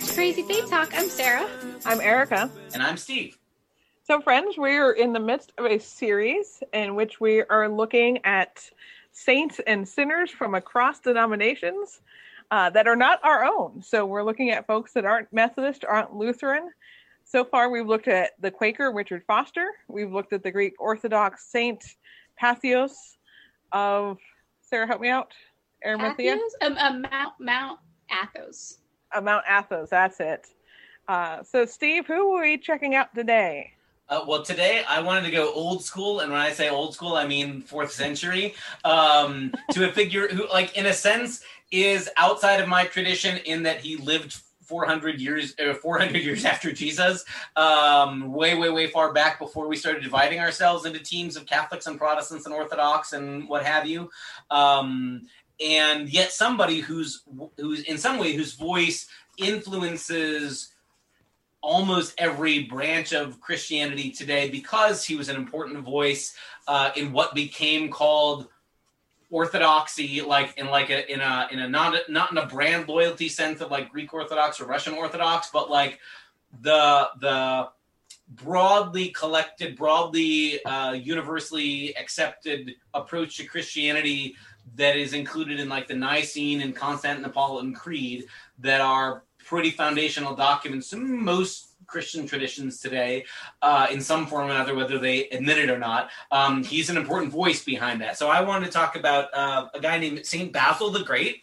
back to Crazy Faith Talk. I'm Sarah. I'm Erica. And I'm Steve. So, friends, we're in the midst of a series in which we are looking at saints and sinners from across denominations uh, that are not our own. So, we're looking at folks that aren't Methodist, aren't Lutheran. So far, we've looked at the Quaker Richard Foster. We've looked at the Greek Orthodox Saint Patheos of Sarah. Help me out. Arimathea. Athos? Um, uh, Mount Mount Athos. Uh, Mount Athos. That's it. Uh, so, Steve, who are we checking out today? Uh, well, today I wanted to go old school, and when I say old school, I mean fourth century, um, to a figure who, like, in a sense, is outside of my tradition in that he lived 400 years, uh, 400 years after Jesus, um, way, way, way far back before we started dividing ourselves into teams of Catholics and Protestants and Orthodox and what have you. Um, and yet, somebody who's who's in some way whose voice influences almost every branch of Christianity today because he was an important voice uh, in what became called orthodoxy, like in like a in a in a not not in a brand loyalty sense of like Greek Orthodox or Russian Orthodox, but like the the broadly collected, broadly uh, universally accepted approach to Christianity that is included in like the Nicene and Constantinopolitan Creed that are pretty foundational documents to most Christian traditions today, uh, in some form or another, whether they admit it or not. Um, he's an important voice behind that. So I wanted to talk about uh, a guy named Saint Basil the Great.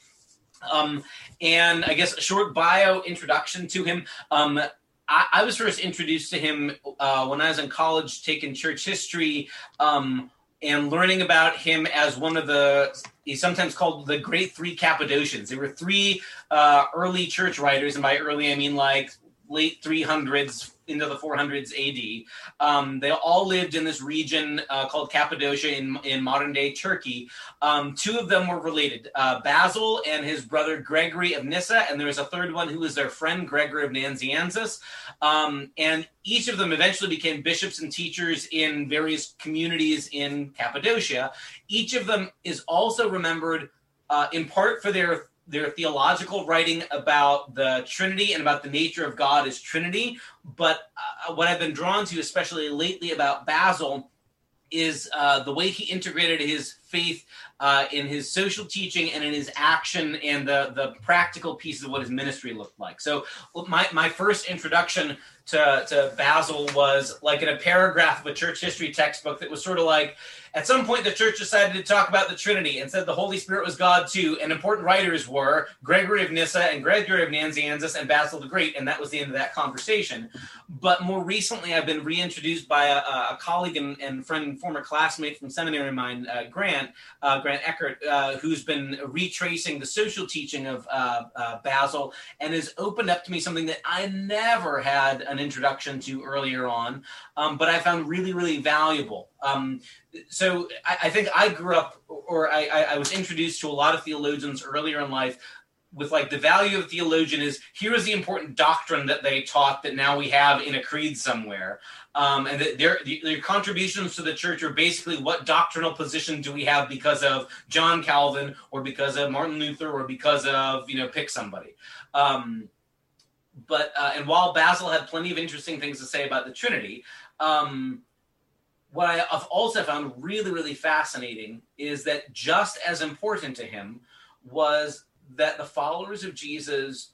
Um, and I guess a short bio introduction to him. Um, I, I, was first introduced to him uh, when I was in college, taking church history um, and learning about him as one of the he's sometimes called the great three cappadocians. There were three uh, early church writers and by early i mean like late 300s into the 400s AD. Um, they all lived in this region uh, called Cappadocia in, in modern day Turkey. Um, two of them were related uh, Basil and his brother Gregory of Nyssa, and there was a third one who was their friend Gregory of Nazianzus. Um, and each of them eventually became bishops and teachers in various communities in Cappadocia. Each of them is also remembered uh, in part for their their theological writing about the Trinity and about the nature of God as Trinity. But uh, what I've been drawn to, especially lately about Basil, is uh, the way he integrated his faith uh, in his social teaching and in his action and the, the practical pieces of what his ministry looked like. So, my, my first introduction to, to Basil was like in a paragraph of a church history textbook that was sort of like, at some point, the church decided to talk about the Trinity and said the Holy Spirit was God too. And important writers were Gregory of Nyssa and Gregory of Nazianzus and Basil the Great. And that was the end of that conversation. But more recently, I've been reintroduced by a, a colleague and, and, friend, former classmate from seminary of mine, uh, Grant, uh, Grant Eckert, uh, who's been retracing the social teaching of uh, uh, Basil and has opened up to me something that I never had an introduction to earlier on, um, but I found really, really valuable. Um, so I, I, think I grew up, or I, I, was introduced to a lot of theologians earlier in life with like the value of theologian is here is the important doctrine that they taught that now we have in a creed somewhere. Um, and that their, their contributions to the church are basically what doctrinal position do we have because of John Calvin or because of Martin Luther or because of, you know, pick somebody. Um, but, uh, and while Basil had plenty of interesting things to say about the Trinity, um, what I have also found really, really fascinating is that just as important to him was that the followers of Jesus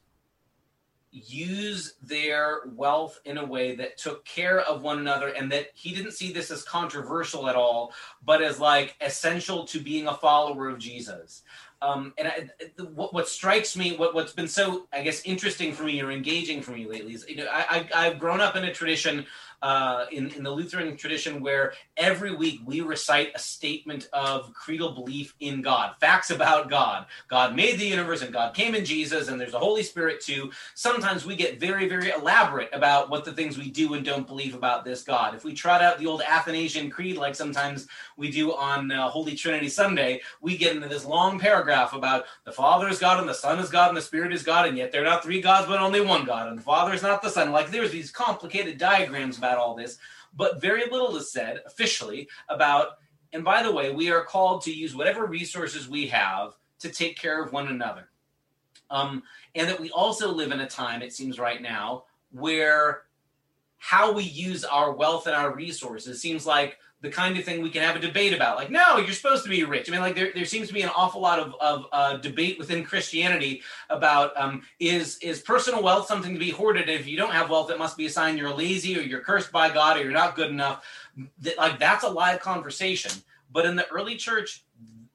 use their wealth in a way that took care of one another and that he didn't see this as controversial at all, but as like essential to being a follower of Jesus. Um, and I, what, what, strikes me, what, what's been so, I guess, interesting for me or engaging for me lately is, you know, I, I, I've grown up in a tradition uh, in, in the Lutheran tradition where every week we recite a statement of creedal belief in God, facts about God. God made the universe and God came in Jesus and there's a Holy Spirit too. Sometimes we get very, very elaborate about what the things we do and don't believe about this God. If we trot out the old Athanasian Creed, like sometimes we do on uh, Holy Trinity Sunday, we get into this long paragraph about the Father is God and the Son is God and the Spirit is God, and yet they're not three gods but only one God, and the Father is not the Son. Like there's these complicated diagrams about about all this, but very little is said officially about. And by the way, we are called to use whatever resources we have to take care of one another. Um, and that we also live in a time, it seems right now, where how we use our wealth and our resources seems like the kind of thing we can have a debate about. Like, no, you're supposed to be rich. I mean, like there, there seems to be an awful lot of, of uh, debate within Christianity about um, is is personal wealth something to be hoarded? If you don't have wealth, it must be a sign you're lazy or you're cursed by God or you're not good enough. That, like that's a live conversation. But in the early church,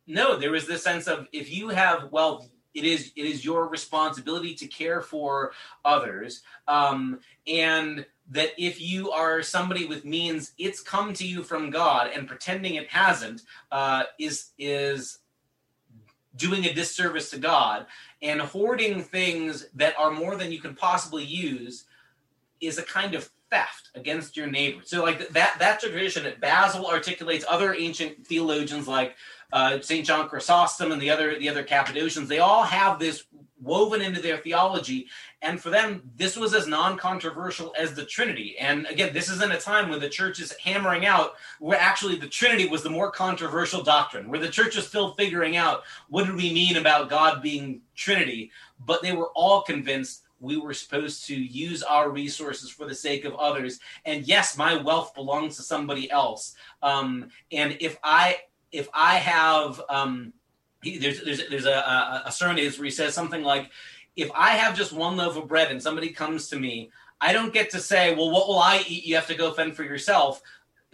no, there was this sense of if you have wealth, it is it is your responsibility to care for others um, and that if you are somebody with means it's come to you from god and pretending it hasn't uh, is is doing a disservice to god and hoarding things that are more than you can possibly use is a kind of theft against your neighbor so like that that tradition that basil articulates other ancient theologians like uh, St. John Chrysostom and the other the other Cappadocians, they all have this woven into their theology. And for them, this was as non-controversial as the Trinity. And again, this is in a time when the church is hammering out where actually the Trinity was the more controversial doctrine, where the church is still figuring out what do we mean about God being Trinity. But they were all convinced we were supposed to use our resources for the sake of others. And yes, my wealth belongs to somebody else. Um, and if I if I have um, he, there's there's there's a, a, a sermon where he says something like, if I have just one loaf of bread and somebody comes to me, I don't get to say, well, what will I eat? You have to go fend for yourself.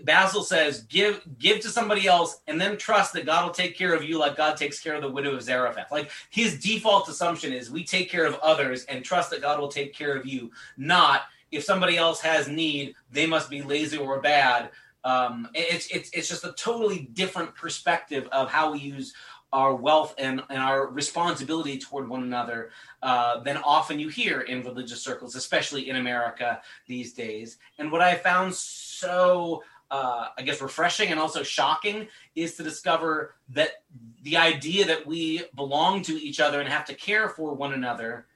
Basil says, give give to somebody else, and then trust that God will take care of you, like God takes care of the widow of Zarephath. Like his default assumption is, we take care of others and trust that God will take care of you. Not if somebody else has need, they must be lazy or bad. Um, it's it's it's just a totally different perspective of how we use our wealth and, and our responsibility toward one another uh, than often you hear in religious circles, especially in America these days. And what I found so, uh, I guess, refreshing and also shocking is to discover that the idea that we belong to each other and have to care for one another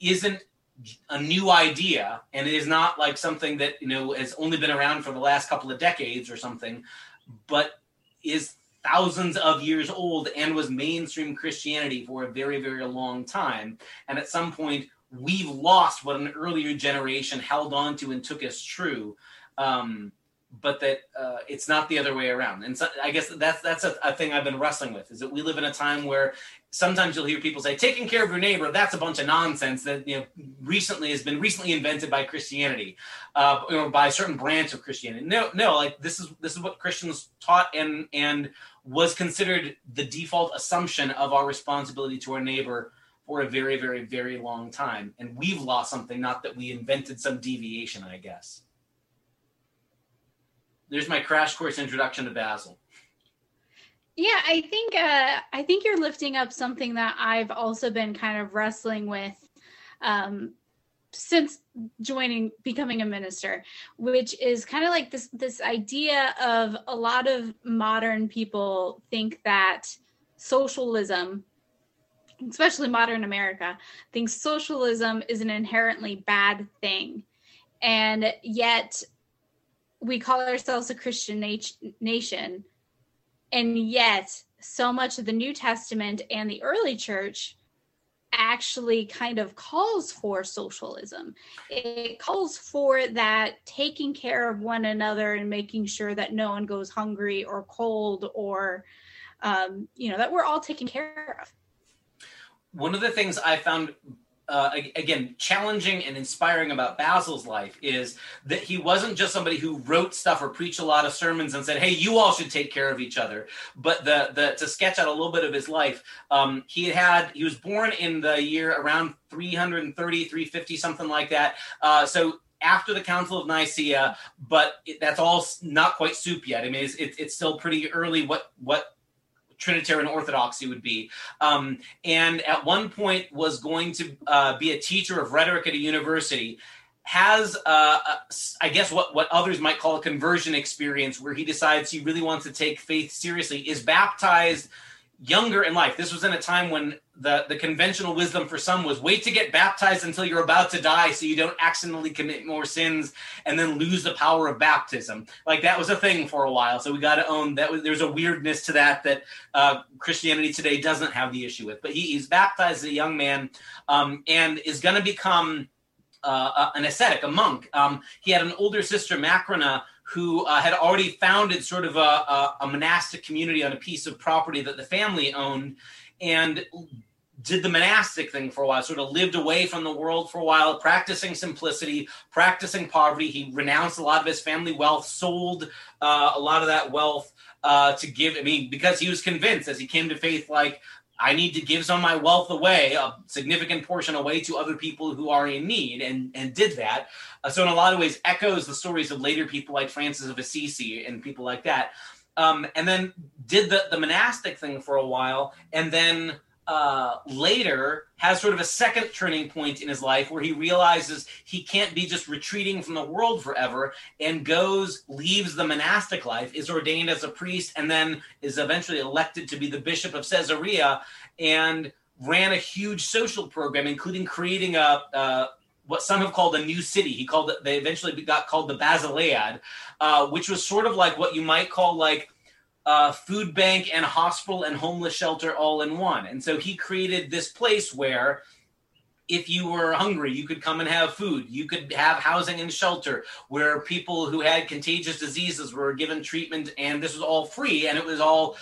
isn't a new idea and it is not like something that you know has only been around for the last couple of decades or something but is thousands of years old and was mainstream christianity for a very very long time. And at some point we've lost what an earlier generation held on to and took as true. Um, but that uh, it's not the other way around. And so I guess that's that's a, a, thing I've been wrestling with is that we live in a time where sometimes you'll hear people say taking care of your neighbor that's a bunch of nonsense that you know recently has been recently invented by Christianity uh, or by a certain branch of Christianity. No, no, like this is this is what Christians taught and and was considered the default assumption of our responsibility to our neighbor for a very very very long time and we've lost something not that we invented some deviation i guess there's my crash course introduction to Basil. Yeah, I think uh, I think you're lifting up something that I've also been kind of wrestling with um, since joining becoming a minister, which is kind of like this this idea of a lot of modern people think that socialism, especially modern America, thinks socialism is an inherently bad thing, and yet we call ourselves a Christian nation, and yet so much of the New Testament and the early church actually kind of calls for socialism. It calls for that taking care of one another and making sure that no one goes hungry or cold or, um, you know, that we're all taken care of. One of the things I found uh, again challenging and inspiring about Basil's life is that he wasn't just somebody who wrote stuff or preached a lot of sermons and said, "Hey, you all should take care of each other." But the the to sketch out a little bit of his life, um, he had he was born in the year around 330, 350, something like that. Uh, so after the Council of Nicaea, but it, that's all not quite soup yet. I mean, it's, it, it's still pretty early. What what Trinitarian orthodoxy would be. Um, and at one point was going to uh, be a teacher of rhetoric at a university. Has, uh, I guess, what, what others might call a conversion experience where he decides he really wants to take faith seriously, is baptized younger in life. This was in a time when the, the conventional wisdom for some was wait to get baptized until you're about to die so you don't accidentally commit more sins and then lose the power of baptism. Like that was a thing for a while. So we got to own that. There's a weirdness to that that uh, Christianity today doesn't have the issue with. But he, he's baptized as a young man um, and is going to become uh, an ascetic, a monk. Um, he had an older sister, Macrina, who uh, had already founded sort of a, a, a, monastic community on a piece of property that the family owned and did the monastic thing for a while, sort of lived away from the world for a while, practicing simplicity, practicing poverty. He renounced a lot of his family wealth, sold uh, a lot of that wealth uh, to give. I mean, because he was convinced as he came to faith, like, I need to give some of my wealth away, a significant portion away to other people who are in need, and and did that. Uh, so in a lot of ways, echoes the stories of later people like Francis of Assisi and people like that. Um, and then did the the monastic thing for a while, and then uh, later has sort of a second turning point in his life where he realizes he can't be just retreating from the world forever and goes, leaves the monastic life, is ordained as a priest, and then is eventually elected to be the bishop of Caesarea and ran a huge social program, including creating a, a what some have called a new city. He called it, they eventually got called the Basiliad, uh, which was sort of like what you might call like uh, food bank and hospital and homeless shelter all in one. And so he created this place where if you were hungry, you could come and have food. You could have housing and shelter where people who had contagious diseases were given treatment, and this was all free and it was all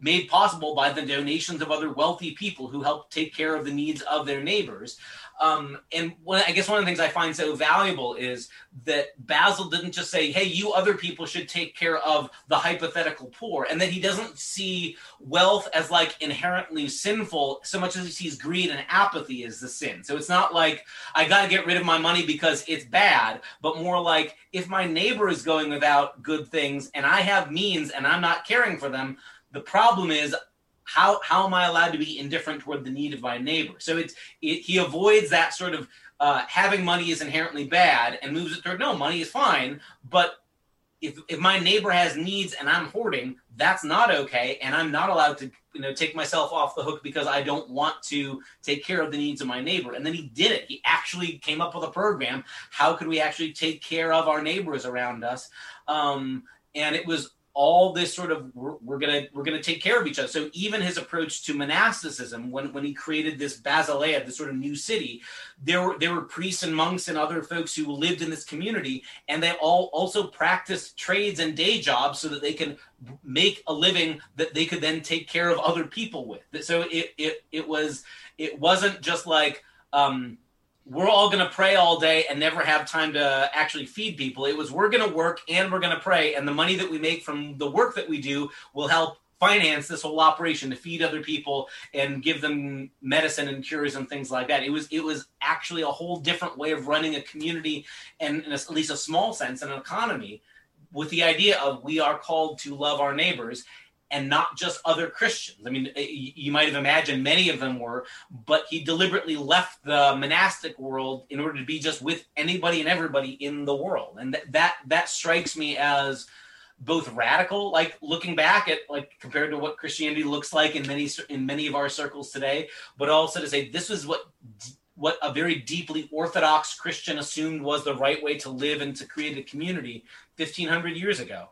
made possible by the donations of other wealthy people who help take care of the needs of their neighbors. Um, and I guess one of the things I find so valuable is that Basil didn't just say, "Hey, you other people should take care of the hypothetical poor," and that he doesn't see wealth as like inherently sinful so much as he sees greed and apathy as the sin. So it's not like I got to get rid of my money because it's bad, but more like if my neighbor is going without good things and I have means and I'm not caring for them, the problem is how how am I allowed to be indifferent toward the need of my neighbor? So it's it, he avoids that sort of uh, having money is inherently bad and moves it toward no money is fine, but if if my neighbor has needs and I'm hoarding, that's not okay, and I'm not allowed to you know take myself off the hook because I don't want to take care of the needs of my neighbor. And then he did it. He actually came up with a program. How could we actually take care of our neighbors around us? Um, and it was all this sort of we're, we're, gonna we're gonna take care of each other. So even his approach to monasticism, when when he created this Basileia, this sort of new city, there were there were priests and monks and other folks who lived in this community, and they all also practiced trades and day jobs so that they can make a living that they could then take care of other people with. So it it it was it wasn't just like um, we're all going to pray all day and never have time to actually feed people. It was we're going to work and we're going to pray, and the money that we make from the work that we do will help finance this whole operation to feed other people and give them medicine and cures and things like that. It was it was actually a whole different way of running a community and a, at least a small sense an economy with the idea of we are called to love our neighbors and not just other Christians. I mean, you might have imagined many of them were, but he deliberately left the monastic world in order to be just with anybody and everybody in the world, and that that, that strikes me as both radical, like looking back at like compared to what Christianity looks like in many in many of our circles today, but also to say this is what what a very deeply orthodox Christian assumed was the right way to live and to create a community 1500 years ago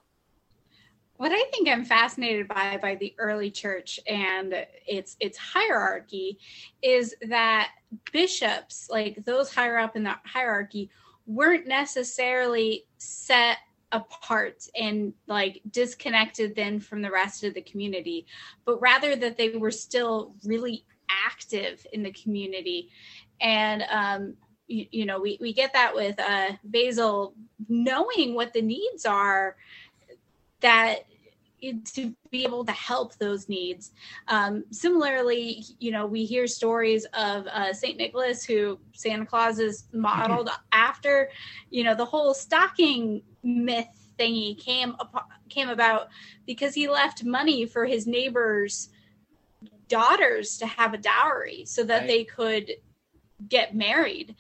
what I think I'm fascinated by by the early church and its its hierarchy is that bishops, like those higher up in the hierarchy, weren't necessarily set apart and like disconnected then from the rest of the community, but rather that they were still really active in the community. And um, you, you know, we, we get that with uh, Basil knowing what the needs are that to be able to help those needs. Um, similarly, you know, we hear stories of uh, St. Nicholas, who Santa Claus is modeled after. You know, the whole stocking myth thingy came came about because he left money for his neighbors' daughters to have a dowry so that right. they could get married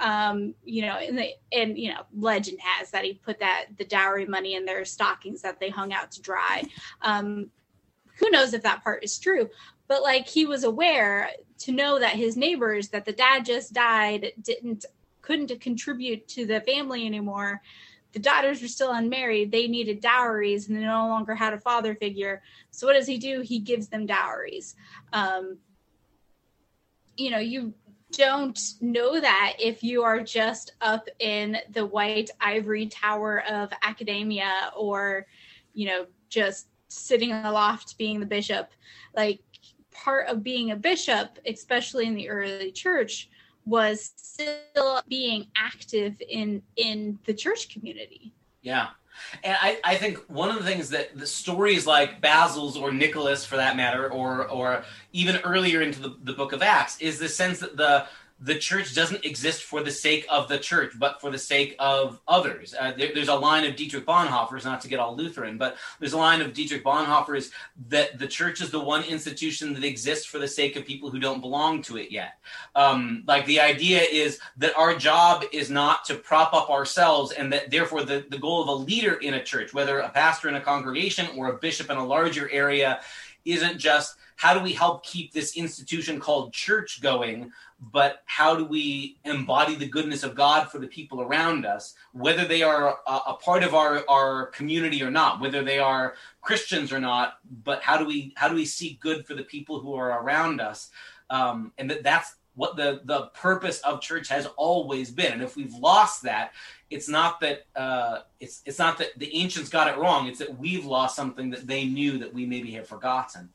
um, you know, and the and you know, legend has that he put that the dowry money in their stockings that they hung out to dry. Um, who knows if that part is true but like he was aware to know that his neighbors that the dad just died didn't couldn't contribute to the family anymore. The daughters were still unmarried. They needed dowries and they no longer had a father figure. So what does he do? He gives them dowries. Um, you know you don't know that if you are just up in the white ivory tower of academia or you know just sitting aloft being the bishop like part of being a bishop especially in the early church was still being active in in the church community Yeah. And I, I think one of the things that the stories like Basil's or Nicholas for that matter, or or even earlier into the, the book of Acts, is the sense that the the church doesn't exist for the sake of the church, but for the sake of others. Uh, there, there's a line of Dietrich Bonhoeffer's, not to get all Lutheran, but there's a line of Dietrich Bonhoeffer's that the church is the one institution that exists for the sake of people who don't belong to it yet. Um, like the idea is that our job is not to prop up ourselves, and that therefore the, the goal of a leader in a church, whether a pastor in a congregation or a bishop in a larger area, isn't just how do we help keep this institution called church going, but how do we embody the goodness of God for the people around us, whether they are a, a part of our, our community or not, whether they are Christians or not, but how do we how do we seek good for the people who are around us, um, and that that's what the the purpose of church has always been. And if we've lost that, it's not that uh, it's it's not that the ancients got it wrong. It's that we've lost something that they knew that we maybe have forgotten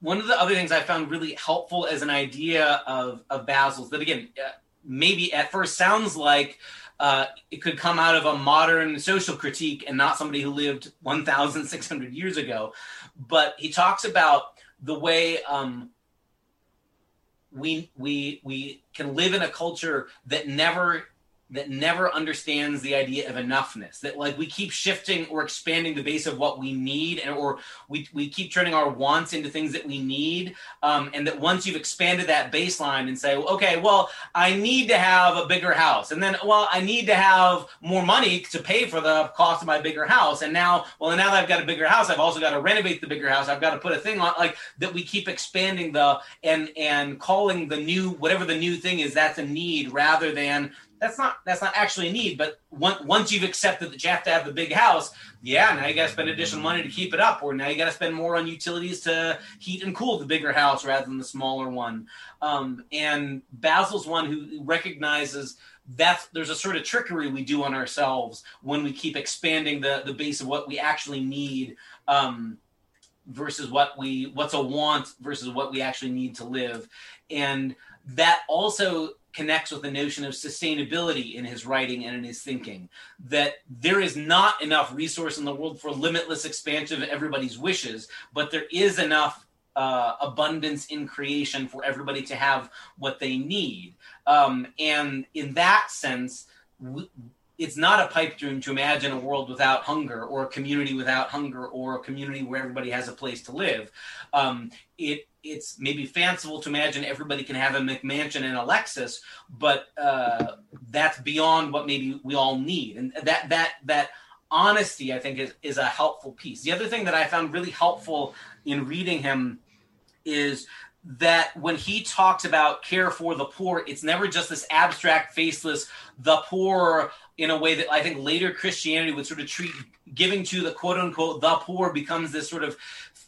one of the other things I found really helpful as an idea of, of Basil's that again, uh, maybe at first sounds like uh, it could come out of a modern social critique and not somebody who lived 1,600 years ago. But he talks about the way um, we we we can live in a culture that never that never understands the idea of enoughness that like we keep shifting or expanding the base of what we need and or we, we keep turning our wants into things that we need um, and that once you've expanded that baseline and say okay well i need to have a bigger house and then well i need to have more money to pay for the cost of my bigger house and now well now that i've got a bigger house i've also got to renovate the bigger house. I've got to put a thing on like that we keep expanding the and and calling the new whatever the new thing is that's a need rather than that's not that's not actually a need but once, once you've accepted that you have to have the big house yeah now you got to spend additional money to keep it up or now you got to spend more on utilities to heat and cool the bigger house rather than the smaller one. Um, and basil's one who recognizes that there's a sort of trickery we do on ourselves when we keep expanding the the base of what we actually need um, versus what we what's a want versus what we actually need to live. And that also connects with the notion of sustainability in his writing and in his thinking that there is not enough resource in the world for limitless expansion of everybody's wishes but there is enough uh, abundance in creation for everybody to have what they need. Um, and in that sense it's not a pipe dream to imagine a world without hunger or a community without hunger or a community where everybody has a place to live um, it it's maybe fanciful to imagine everybody can have a McMansion and a Lexus, but uh, that's beyond what maybe we all need. And that that that honesty, I think, is is a helpful piece. The other thing that I found really helpful in reading him is that when he talks about care for the poor, it's never just this abstract, faceless, the poor in a way that I think later Christianity would sort of treat giving to the quote unquote the poor becomes this sort of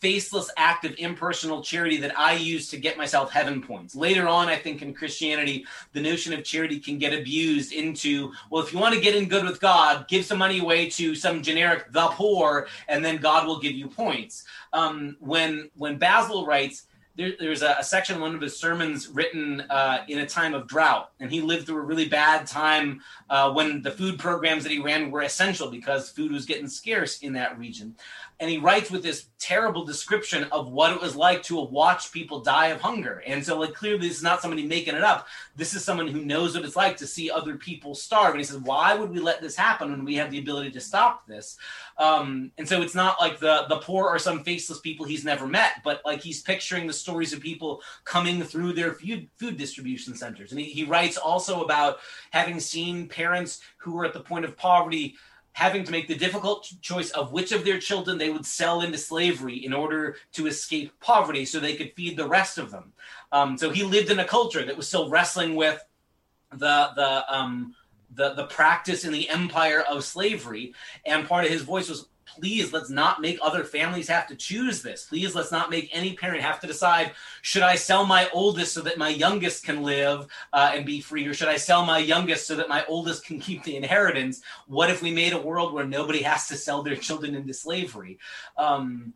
faceless act of impersonal charity that I use to get myself heaven points. Later on, I think in Christianity, the notion of charity can get abused into, well, if you want to get in good with God, give some money away to some generic the poor, and then God will give you points. Um, when when Basil writes, there, there's a, a, section one of his sermons written uh, in a time of drought, and he lived through a really bad time uh, when the food programs that he ran were essential because food was getting scarce in that region and he writes with this terrible description of what it was like to watch people die of hunger. And so, like, clearly, this is not somebody making it up. This is someone who knows what it's like to see other people starve. And he says, "Why would we let this happen when we have the ability to stop this?" Um, and so, it's not like the the poor are some faceless people he's never met, but like he's picturing the stories of people coming through their food food distribution centers. And he, he writes also about having seen parents who were at the point of poverty having to make the difficult choice of which of their children they would sell into slavery in order to escape poverty so they could feed the rest of them. Um, so he lived in a culture that was still wrestling with the the um, the the practice in the empire of slavery, and part of his voice was please let's not make other families have to choose this. Please let's not make any parent have to decide should I sell my oldest so that my youngest can live uh, and be free, or should I sell my youngest so that my oldest can keep the inheritance? What if we made a world where nobody has to sell their children into slavery? Um,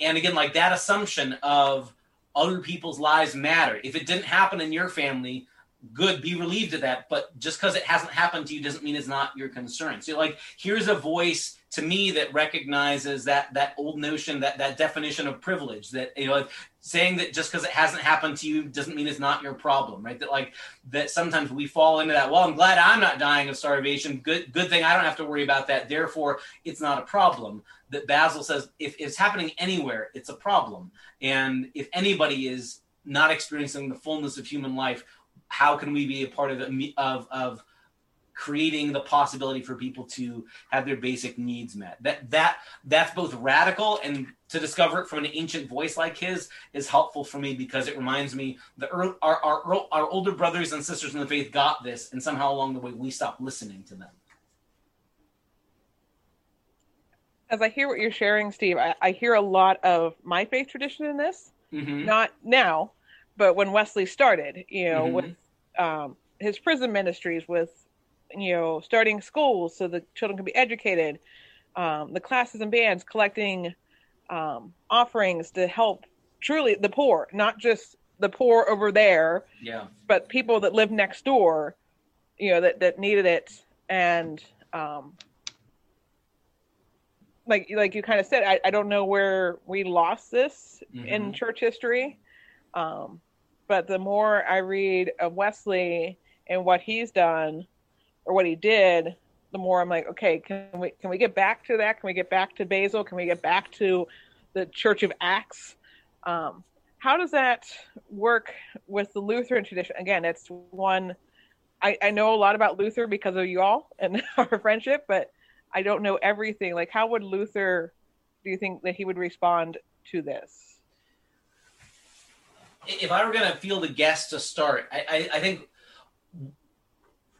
and again, like that assumption of other people's lives matter. If it didn't happen in your family, good be relieved of that but just because it hasn't happened to you doesn't mean it's not your concern so like here's a voice to me that recognizes that that old notion that that definition of privilege that you know saying that just because it hasn't happened to you doesn't mean it's not your problem right? That like that sometimes we fall into that well i'm glad i'm not dying of starvation. Good good thing i don't have to worry about that. Therefore it's not a problem. That basil says if it's happening anywhere it's a problem. And if anybody is not experiencing the fullness of human life how can we be a part of of of creating the possibility for people to have their basic needs met that that that's both radical and to discover it from an ancient voice like his is helpful for me because it reminds me the our, our our older brothers and sisters in the faith got this and somehow along the way we stopped listening to them as i hear what you're sharing steve i, I hear a lot of my faith tradition in this mm-hmm. not now but when Wesley started, you know, mm-hmm. with um, his prison ministries, with you know, starting schools so the children can be educated, um, the classes and bands collecting um, offerings to help truly the poor, not just the poor over there, yeah, but people that live next door, you know, that that needed it, and um, like like you kind of said, I, I don't know where we lost this mm-hmm. in church history. Um, but the more I read of Wesley and what he's done or what he did, the more I'm like, okay, can we can we get back to that? Can we get back to Basil? Can we get back to the Church of Acts? Um, how does that work with the Lutheran tradition? Again, it's one I, I know a lot about Luther because of you all and our friendship, but I don't know everything. Like, how would Luther do you think that he would respond to this? if I were going to field a guest to start, I, I, I think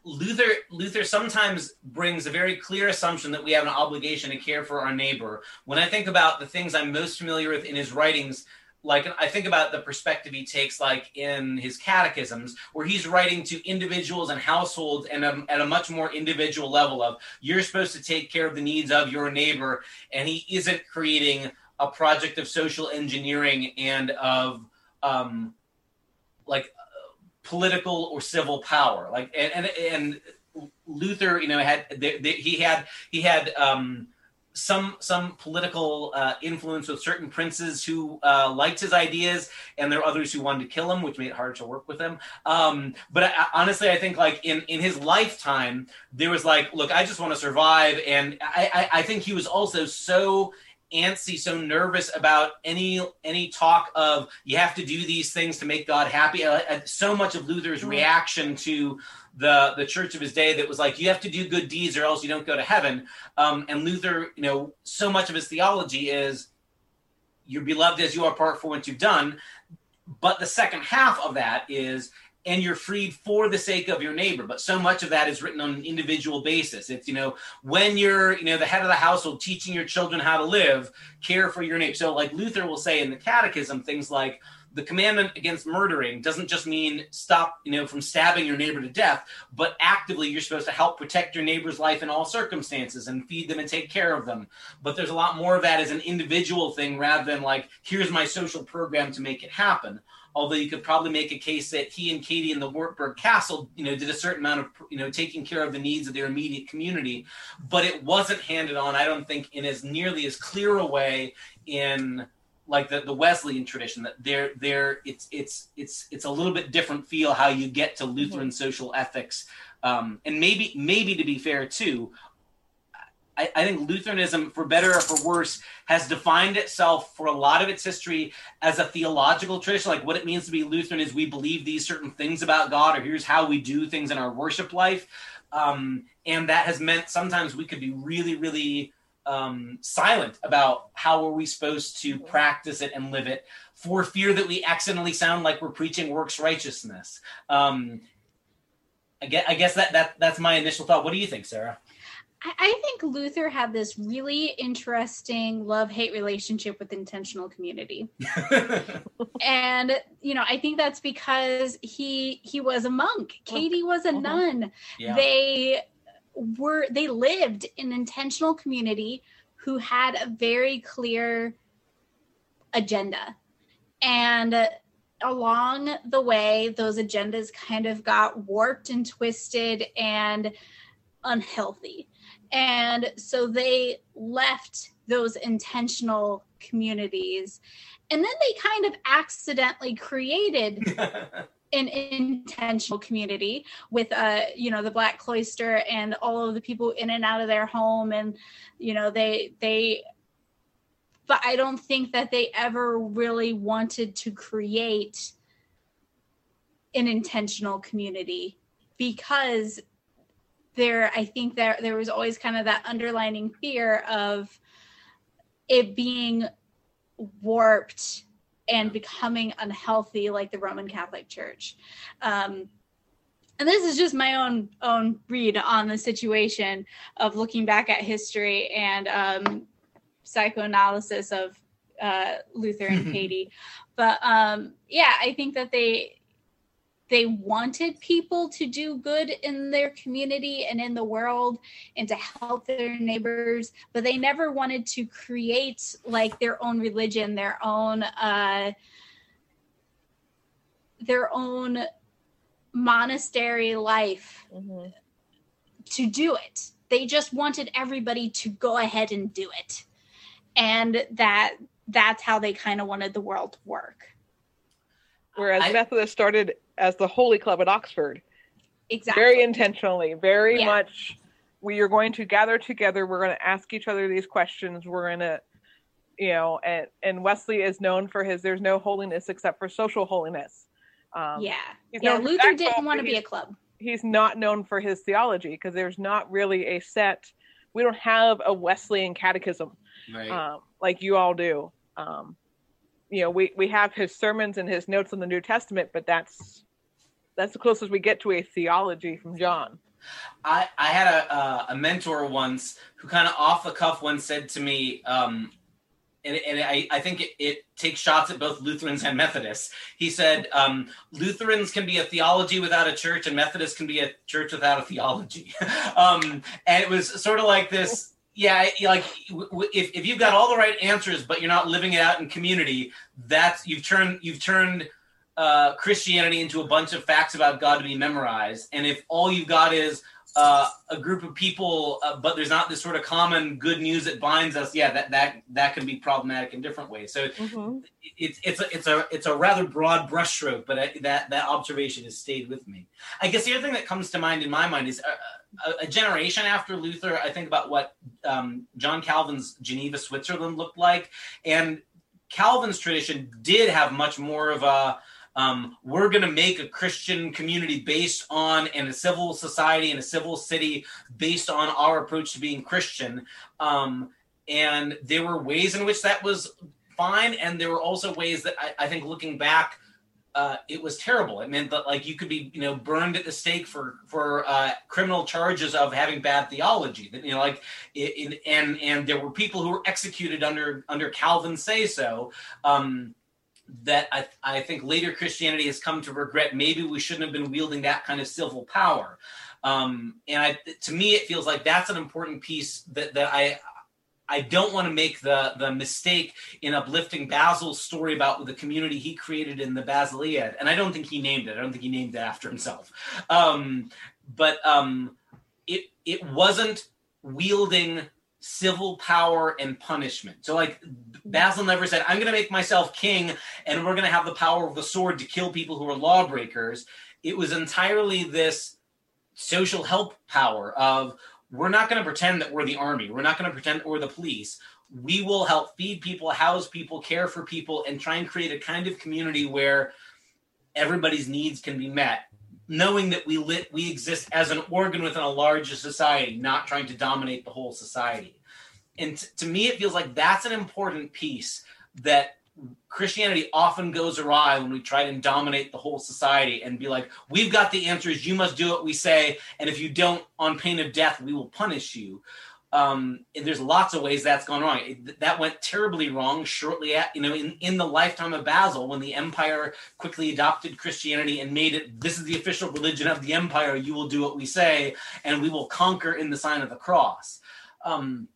Luther Luther sometimes brings a very clear assumption that we have an obligation to care for our neighbor. When I think about the things I'm most familiar with in his writings, like I think about the perspective he takes, like in his catechisms, where he's writing to individuals and households and a, at a much more individual level of you're supposed to take care of the needs of your neighbor, and he isn't creating a project of social engineering and of um, like political or civil power. Like and and, and Luther, you know, had he had he had um, some some political uh, influence with certain princes who uh, liked his ideas, and there are others who wanted to kill him, which made it hard to work with him. Um, but I, honestly, I think like in in his lifetime, there was like, look, I just want to survive, and I, I, I think he was also so antsy, so nervous about any any talk of you have to do these things to make God happy. Uh, so much of Luther's mm-hmm. reaction to the the church of his day that was like you have to do good deeds or else you don't go to heaven. Um, and Luther, you know, so much of his theology is you're beloved as you are apart for what you've done. But the second half of that is and you're freed for the sake of your neighbor. But so much of that is written on an individual basis. It's you know when you're you know the head of the household teaching your children how to live care for your neighbor. So like luther will say in the catechism things like the commandment against murdering doesn't just mean stop you know from stabbing your neighbor to death but actively you're supposed to help protect your neighbor's life in all circumstances and feed them and take care of them. But there's a lot more of that as an individual thing rather than like here's my social program to make it happen although you could probably make a case that he and Katie in the Wartburg Castle, you know, did a certain amount of, you know, taking care of the needs of their immediate community, but it wasn't handed on, I don't think, in as nearly as clear a way in like the, the Wesleyan tradition that there there it's it's it's it's a little bit different feel how you get to Lutheran mm-hmm. social ethics. Um, and maybe maybe to be fair too, I, I, think Lutheranism, for better or for worse, has defined itself for a lot of its history as a theological tradition. Like what it means to be Lutheran is we believe these certain things about God, or here's how we do things in our worship life. Um, and that has meant sometimes we could be really, really um, silent about how are we supposed to practice it and live it for fear that we accidentally sound like we're preaching works righteousness. Um, I guess, I guess that, that that's my initial thought. What do you think, Sarah? I, think Luther had this really interesting love hate relationship with intentional community. and you know, I think that's because he he was a monk. Katie was a Mhm. nun. yeah. They were they lived in intentional community who had a very clear agenda. And along the way, those agendas kind of got warped and twisted and unhealthy. And so they left those intentional communities. And then they kind of accidentally created an intentional community with uh you know the black cloister and all of the people in and out of their home and you know they they but i don't think that they ever really wanted to create an intentional community because there i think that there was always kind of that underlining fear of it being warped and becoming unhealthy like the roman catholic church. Um, and this is just my own own read on the situation of looking back at history and um, psychoanalysis of uh, luther and katie. But um, yeah i think that they they wanted people to do good in their community and in the world and to help their neighbors but they never wanted to create like their own religion their own uh their own monastery life Mhm. to do it. They just wanted everybody to go ahead and do it. And that that's how they kind of wanted the world to work Whereas I- Methodist started as the Holy Club at Oxford, exactly very intentionally, very Yeah. much. We are going to gather together. We're going to ask each other these questions. We're going to, you know, and and Wesley is known for his. There's no holiness except for social holiness. Um, yeah yeah luther didn't but want to be a club he's not known for his theology because there's not really a set. We don't have a Wesleyan catechism right. um, like you all do. Um, you know, we we have his sermons and his notes on the New Testament, but that's that's the closest we get to a theology from John. I, I had a, uh, a mentor once who kind of off the cuff once said to me, um, and, and I, I think it, it takes shots at both Lutherans and Methodists. He said, um, Lutherans can be a theology without a church, and Methodists can be a church without a theology. um, and it was sort of like this. Yeah, like if, if you've got all the right answers, but you're not living it out in community, that's you've turned you've turned uh, Christianity into a bunch of facts about God to be memorized. And if all you've got is uh, a group of people, uh, but there's not this sort of common good news that binds us, yeah, that that that can be problematic in different ways. So Mm-hmm. it's it's a it's a it's a rather broad brushstroke, but I, that that observation has stayed with me. I guess the other thing that comes to mind in my mind is a, a, a generation after Luther. I think about what um, John Calvin's Geneva, Switzerland looked like, and Calvin's tradition did have much more of a um, we're going to make a Christian community based on and a civil society and a civil city based on our approach to being Christian. Um, and there were ways in which that was fine, and there were also ways that I, I think looking back, uh, it was terrible. It meant that like you could be you know burned at the stake for for uh, criminal charges of having bad theology. That you know like and and there were people who were executed under under Calvin say so. Um, that I, I think later Christianity has come to regret. Maybe we shouldn't have been wielding that kind of civil power. Um, and I, to me, it feels like that's an important piece that, that I I don't want to make the the mistake in uplifting Basil's story about the community he created in the Basiliad. And I don't think he named it. I don't think he named it after himself. Um, but um, it it wasn't wielding civil power and punishment. So like Basil never said, I'm gonna make myself king and we're gonna have the power of the sword to kill people who are lawbreakers. It was entirely this social help power of we're not going to pretend that we're the army. We're not going to pretend that we're the police. We will help feed people, house people, care for people, and try and create a kind of community where everybody's needs can be met knowing that we lit we exist as an organ within a larger society, not trying to dominate the whole society. And t- to me, it feels like that's an important piece that Christianity often goes awry when we try and dominate the whole society and be like, we've got the answers, you must do what we say, and if you don't, on pain of death, we will punish you. Um, there's lots of ways that's gone wrong. It, that went terribly wrong shortly at, you know, in, in the lifetime of Basil, when the empire quickly adopted Christianity and made it, this is the official religion of the empire, you will do what we say, and we will conquer in the sign of the cross. Um,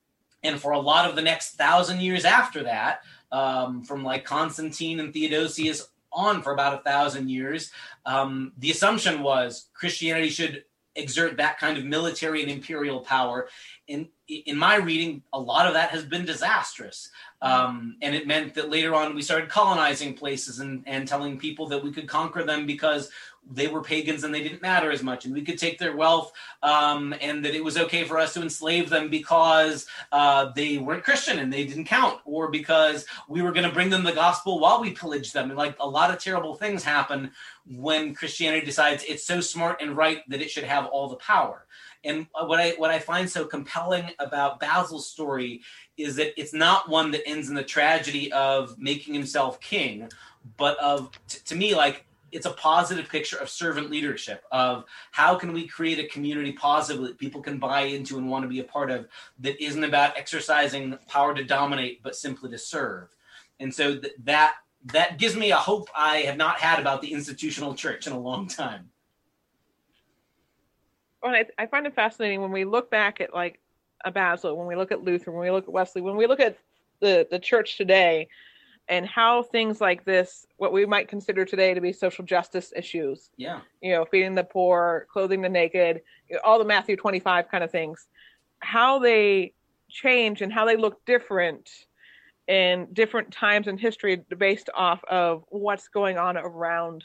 and for a lot of the next thousand years after that, um, from like Constantine and Theodosius on for about a thousand years, um, the assumption was Christianity should exert that kind of military and imperial power. In in my reading, a lot of that has been disastrous, um, and it meant that later on we started colonizing places and and telling people that we could conquer them because they were pagans and they didn't matter as much, and we could take their wealth, um, and that it was okay for us to enslave them because uh, they weren't Christian and they didn't count, or because we were going to bring them the gospel while we pillaged them. And like a lot of terrible things happen when Christianity decides it's so smart and right that it should have all the power. And what I what I find so compelling about Basil's story is that it's not one that ends in the tragedy of making himself king, but of t- to me like it's a positive picture of servant leadership of how can we create a community positively that people can buy into and want to be a part of that isn't about exercising power to dominate but simply to serve. And so th- that that gives me a hope i have not had about the institutional church in a long time. Well, I, I find it fascinating when we look back at like a Basil, when we look at Luther, when we look at Wesley, when we look at the the church today, and how things like this, what we might consider today to be social justice issues, yeah you know, feeding the poor, clothing the naked, all the Matthew 25 kind of things, how they change and how they look different in different times in history based off of what's going on around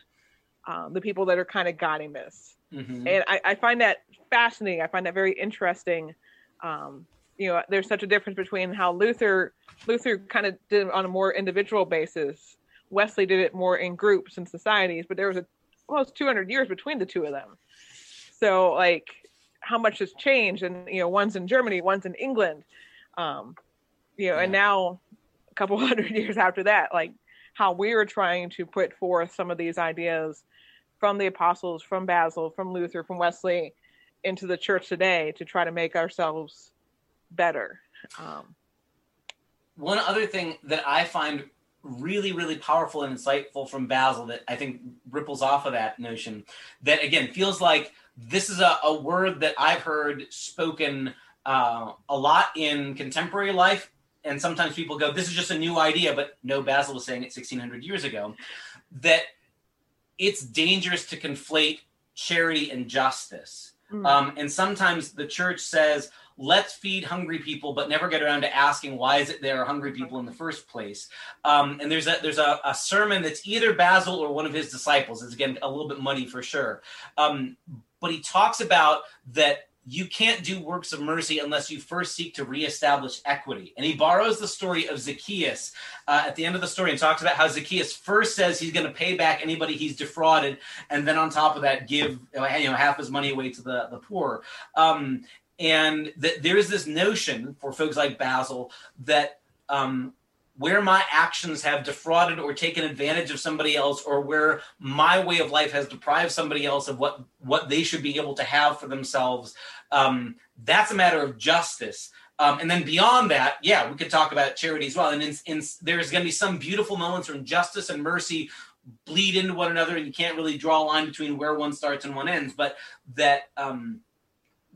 um, the people that are kind of guiding this. Mhm. And I, I find that fascinating. I find that very interesting. Um, you know, there's such a difference between how Luther Luther kind of did it on a more individual basis. Wesley did it more in groups and societies, but there was a almost 200 years between the two of them. So, like, how much has changed? And you know, one's in Germany, one's in England. Um, you know, and now a couple hundred years after that, like how we are trying to put forth some of these ideas from the apostles, from Basil, from Luther, from Wesley, into the church today to try to make ourselves better. Um, one other thing that I find really, really powerful and insightful from Basil that I think ripples off of that notion that again feels like this is a, a word that I've heard spoken uh, a lot in contemporary life. And sometimes people go, this is just a new idea, but no, Basil was saying it 1600 years ago that it's dangerous to conflate charity and justice. Mm. Um, and sometimes the church says, let's feed hungry people, but never get around to asking why is it there are hungry people in the first place. Um, and there's a there's a, a sermon that's either Basil or one of his disciples. It's again a little bit muddy for sure. Um, but he talks about that you can't do works of mercy unless you first seek to reestablish equity. And he borrows the story of Zacchaeus uh, at the end of the story and talks about how Zacchaeus first says he's going to pay back anybody he's defrauded, and then on top of that, give you know half his money away to the the poor. Um, and that there is this notion for folks like Basil that um, where my actions have defrauded or taken advantage of somebody else, or where my way of life has deprived somebody else of what what they should be able to have for themselves, um, that's a matter of justice. Um, and then beyond that, yeah, we could talk about charity as well. And in, in, there's going to be some beautiful moments when justice and mercy bleed into one another, and you can't really draw a line between where one starts and one ends. But that um,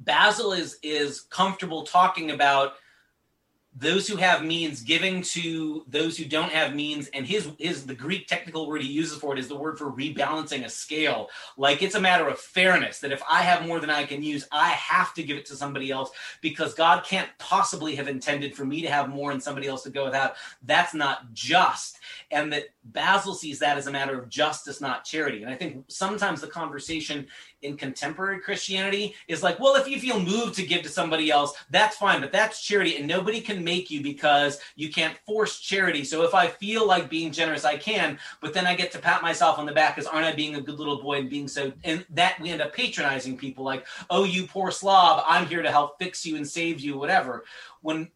Basil is is comfortable talking about those who have means giving to those who don't have means and his his the greek technical word he uses for it is the word for rebalancing a scale. Like it's a matter of fairness that if i have more than i can use i have to give it to somebody else because god can't possibly have intended for me to have more and somebody else to go without. That's not just. And that basil sees that as a matter of justice not charity. And i think sometimes the conversation in contemporary Christianity is like, well, if you feel moved to give to somebody else, that's fine, but that's charity, and nobody can make you because you can't force charity. So if I feel like being generous, I can, but then I get to pat myself on the back because aren't I being a good little boy and being so, and that we end up patronizing people like, oh, you poor slob, I'm here to help fix you and save you, whatever. When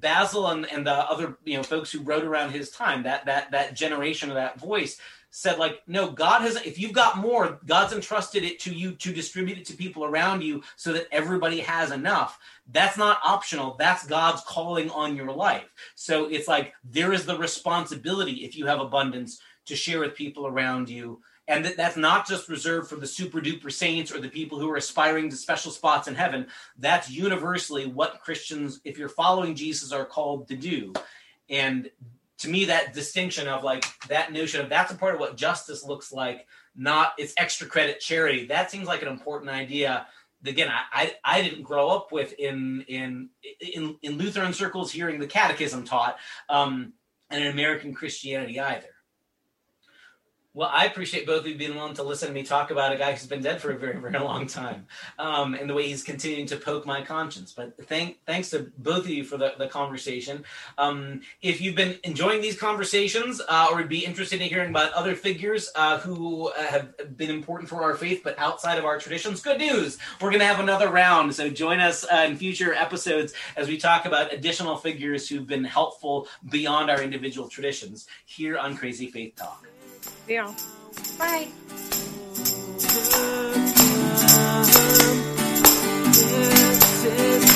Basil and, and the other you know folks who wrote around his time, that that that generation of that voice said like, no, God has if you've got more, God's entrusted it to you to distribute it to people around you so that everybody has enough. That's not optional. That's God's calling on your life. So it's like there is the responsibility if you have abundance to share with people around you and that, that's not just reserved for the super duper saints or the people who are aspiring to special spots in heaven that's universally what christians if you're following jesus are called to do and to me that distinction of like that notion of that's a part of what justice looks like not it's extra credit charity that seems like an important idea. Again I, I, I didn't grow up with in in in in lutheran circles hearing the catechism taught um and in american christianity either well, I appreciate both of you being willing to listen to me talk about a guy who's been dead for a very, very long time, um, and the way he's continuing to poke my conscience. But thank, thanks to both of you for the, the conversation. Um, if you've been enjoying these conversations, uh, or would be interested in hearing about other figures uh, who uh, have been important for our faith, but outside of our traditions, good news! We're going to have another round, so join us uh, in future episodes as we talk about additional figures who've been helpful beyond our individual traditions here on Crazy Faith Talk. Yeah. Bye. This